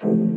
Thank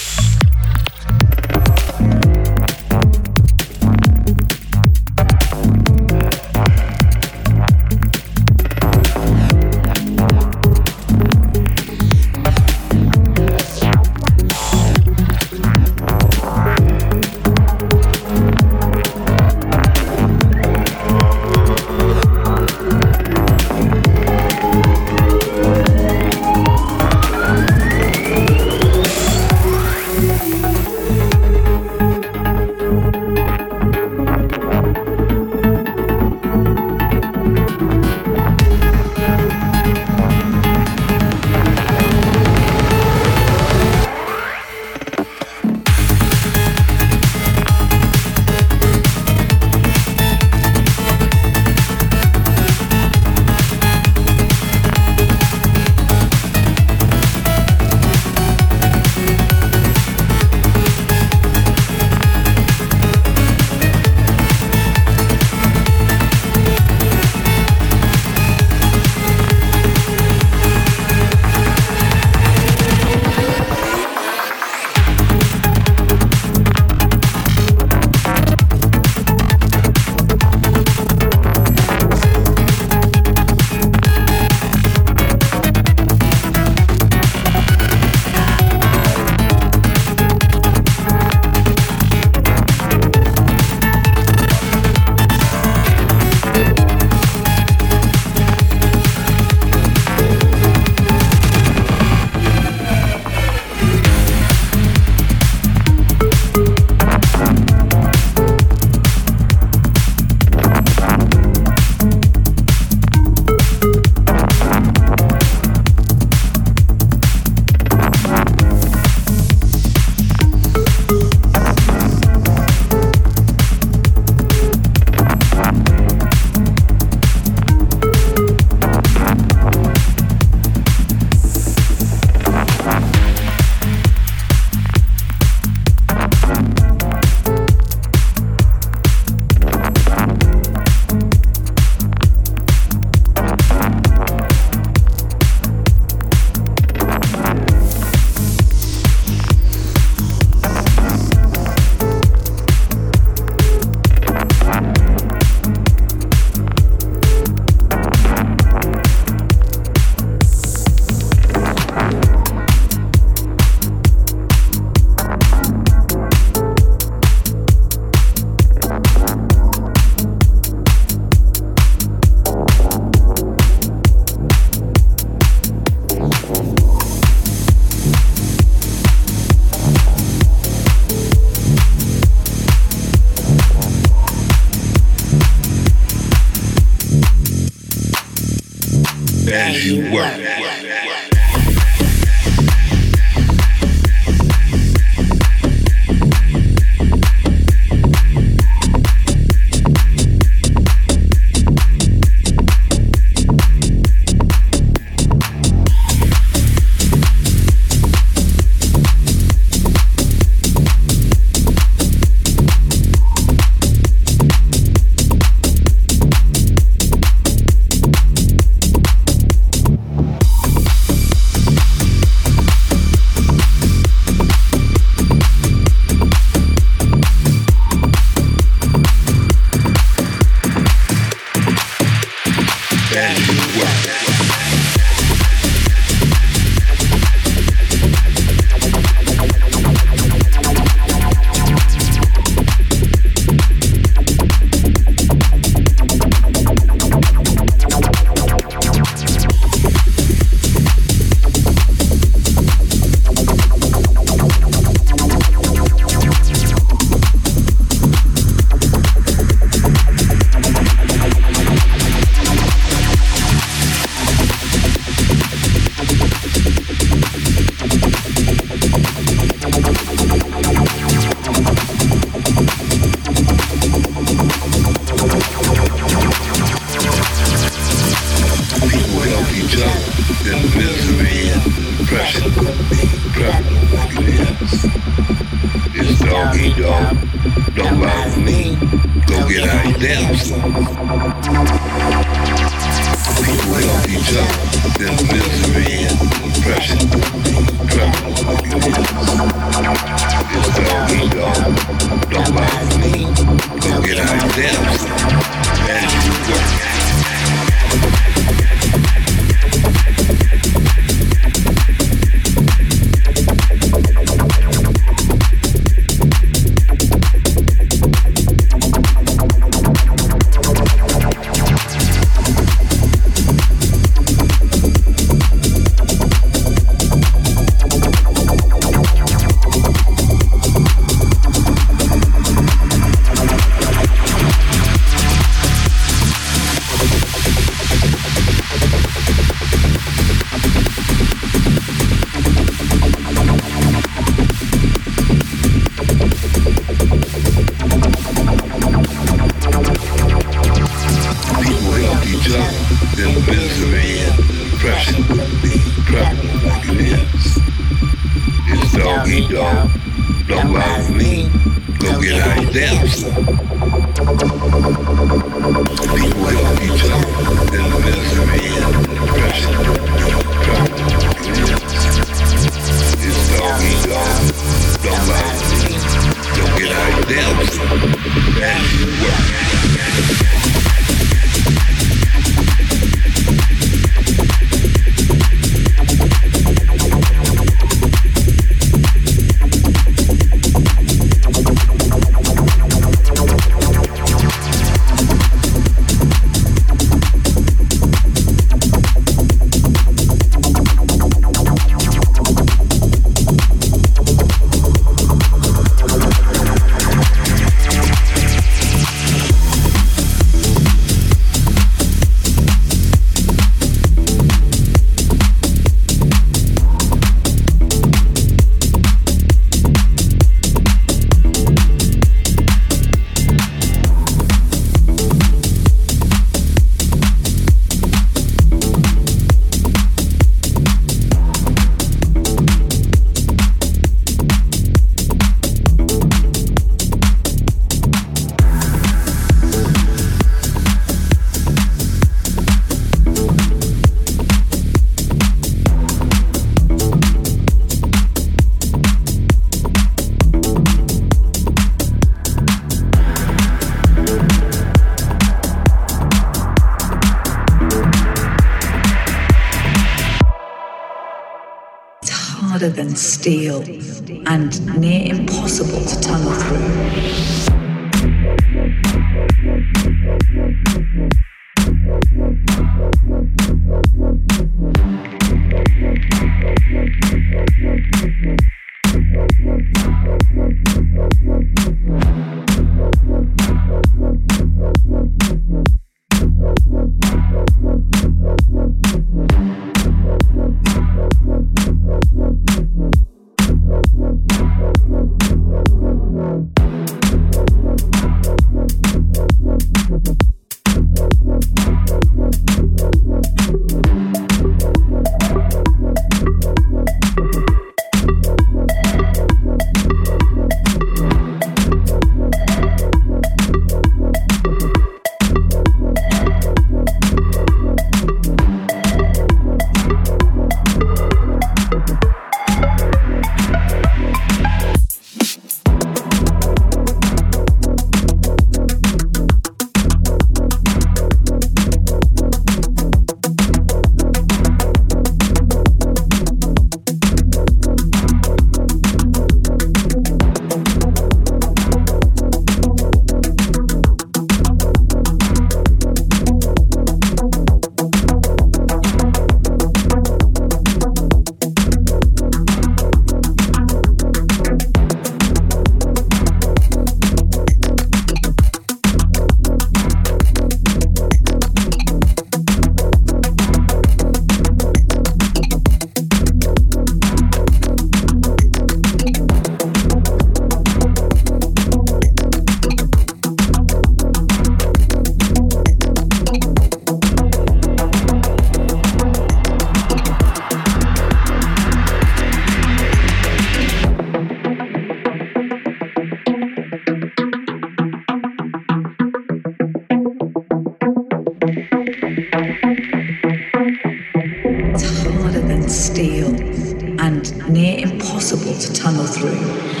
near impossible to tunnel through.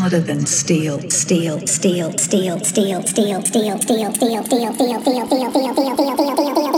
harder than steel, steel, steel, steel, steel, steel, steel, steel, steel, steel, steel, steel, steel, steel, steel, steel, steel, steel.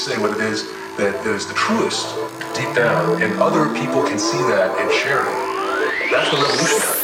say what it is that is the truest deep down, and other people can see that and share it. That's what revolution does.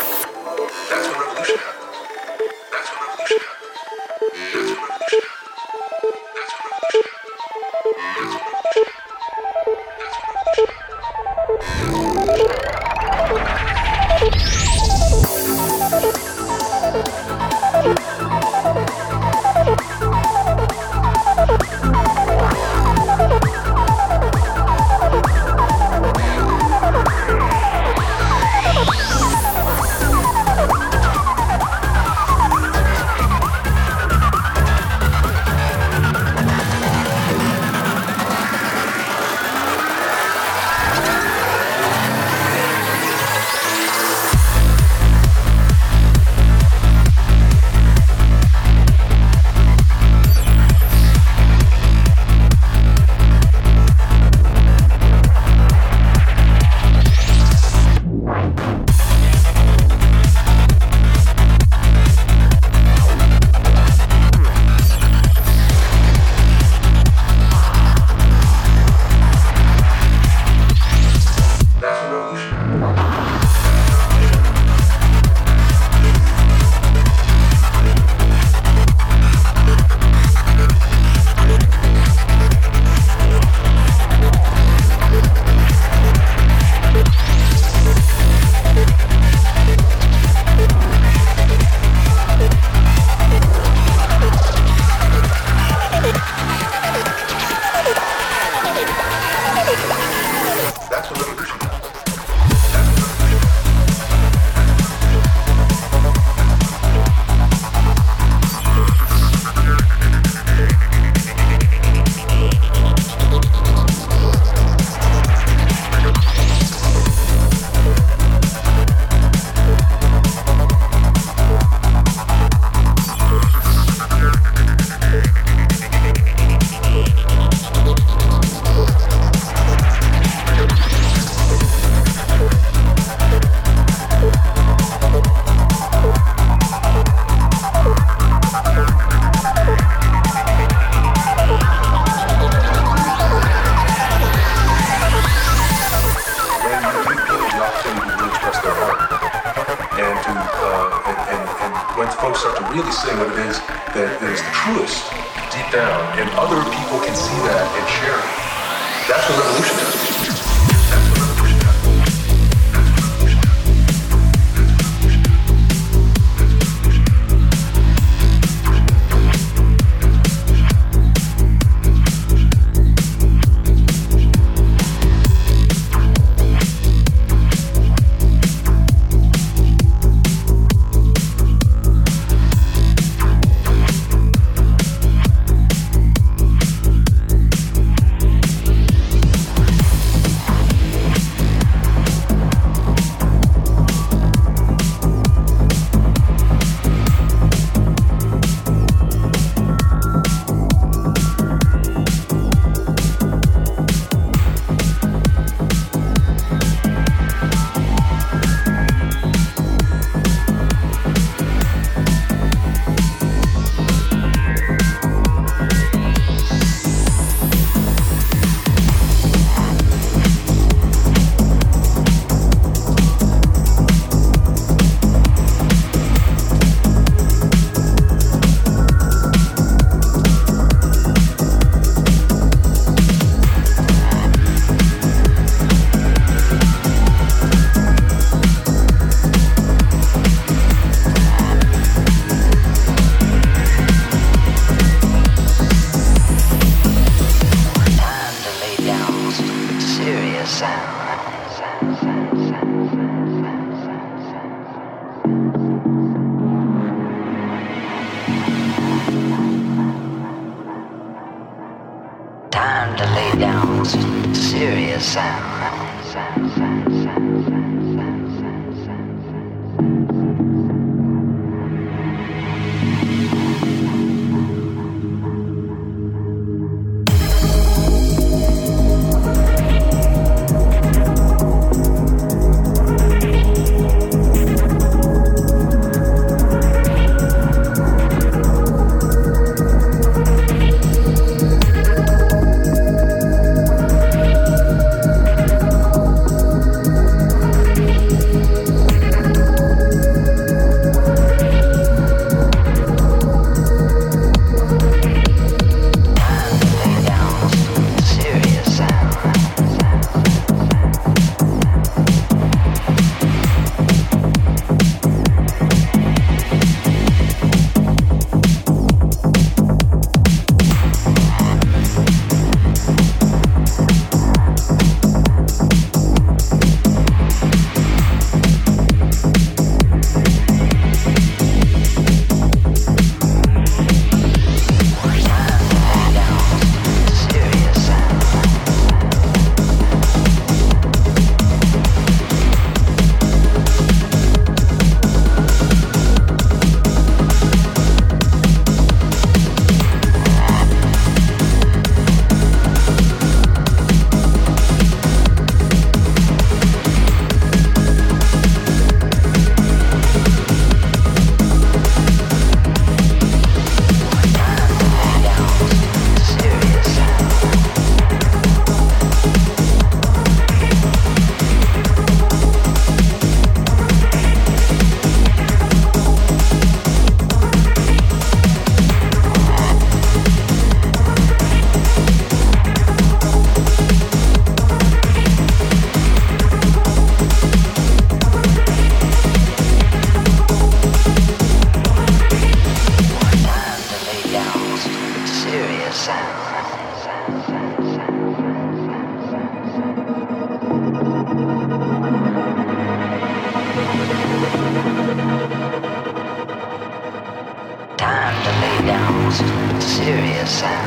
Time to lay down some serious sound.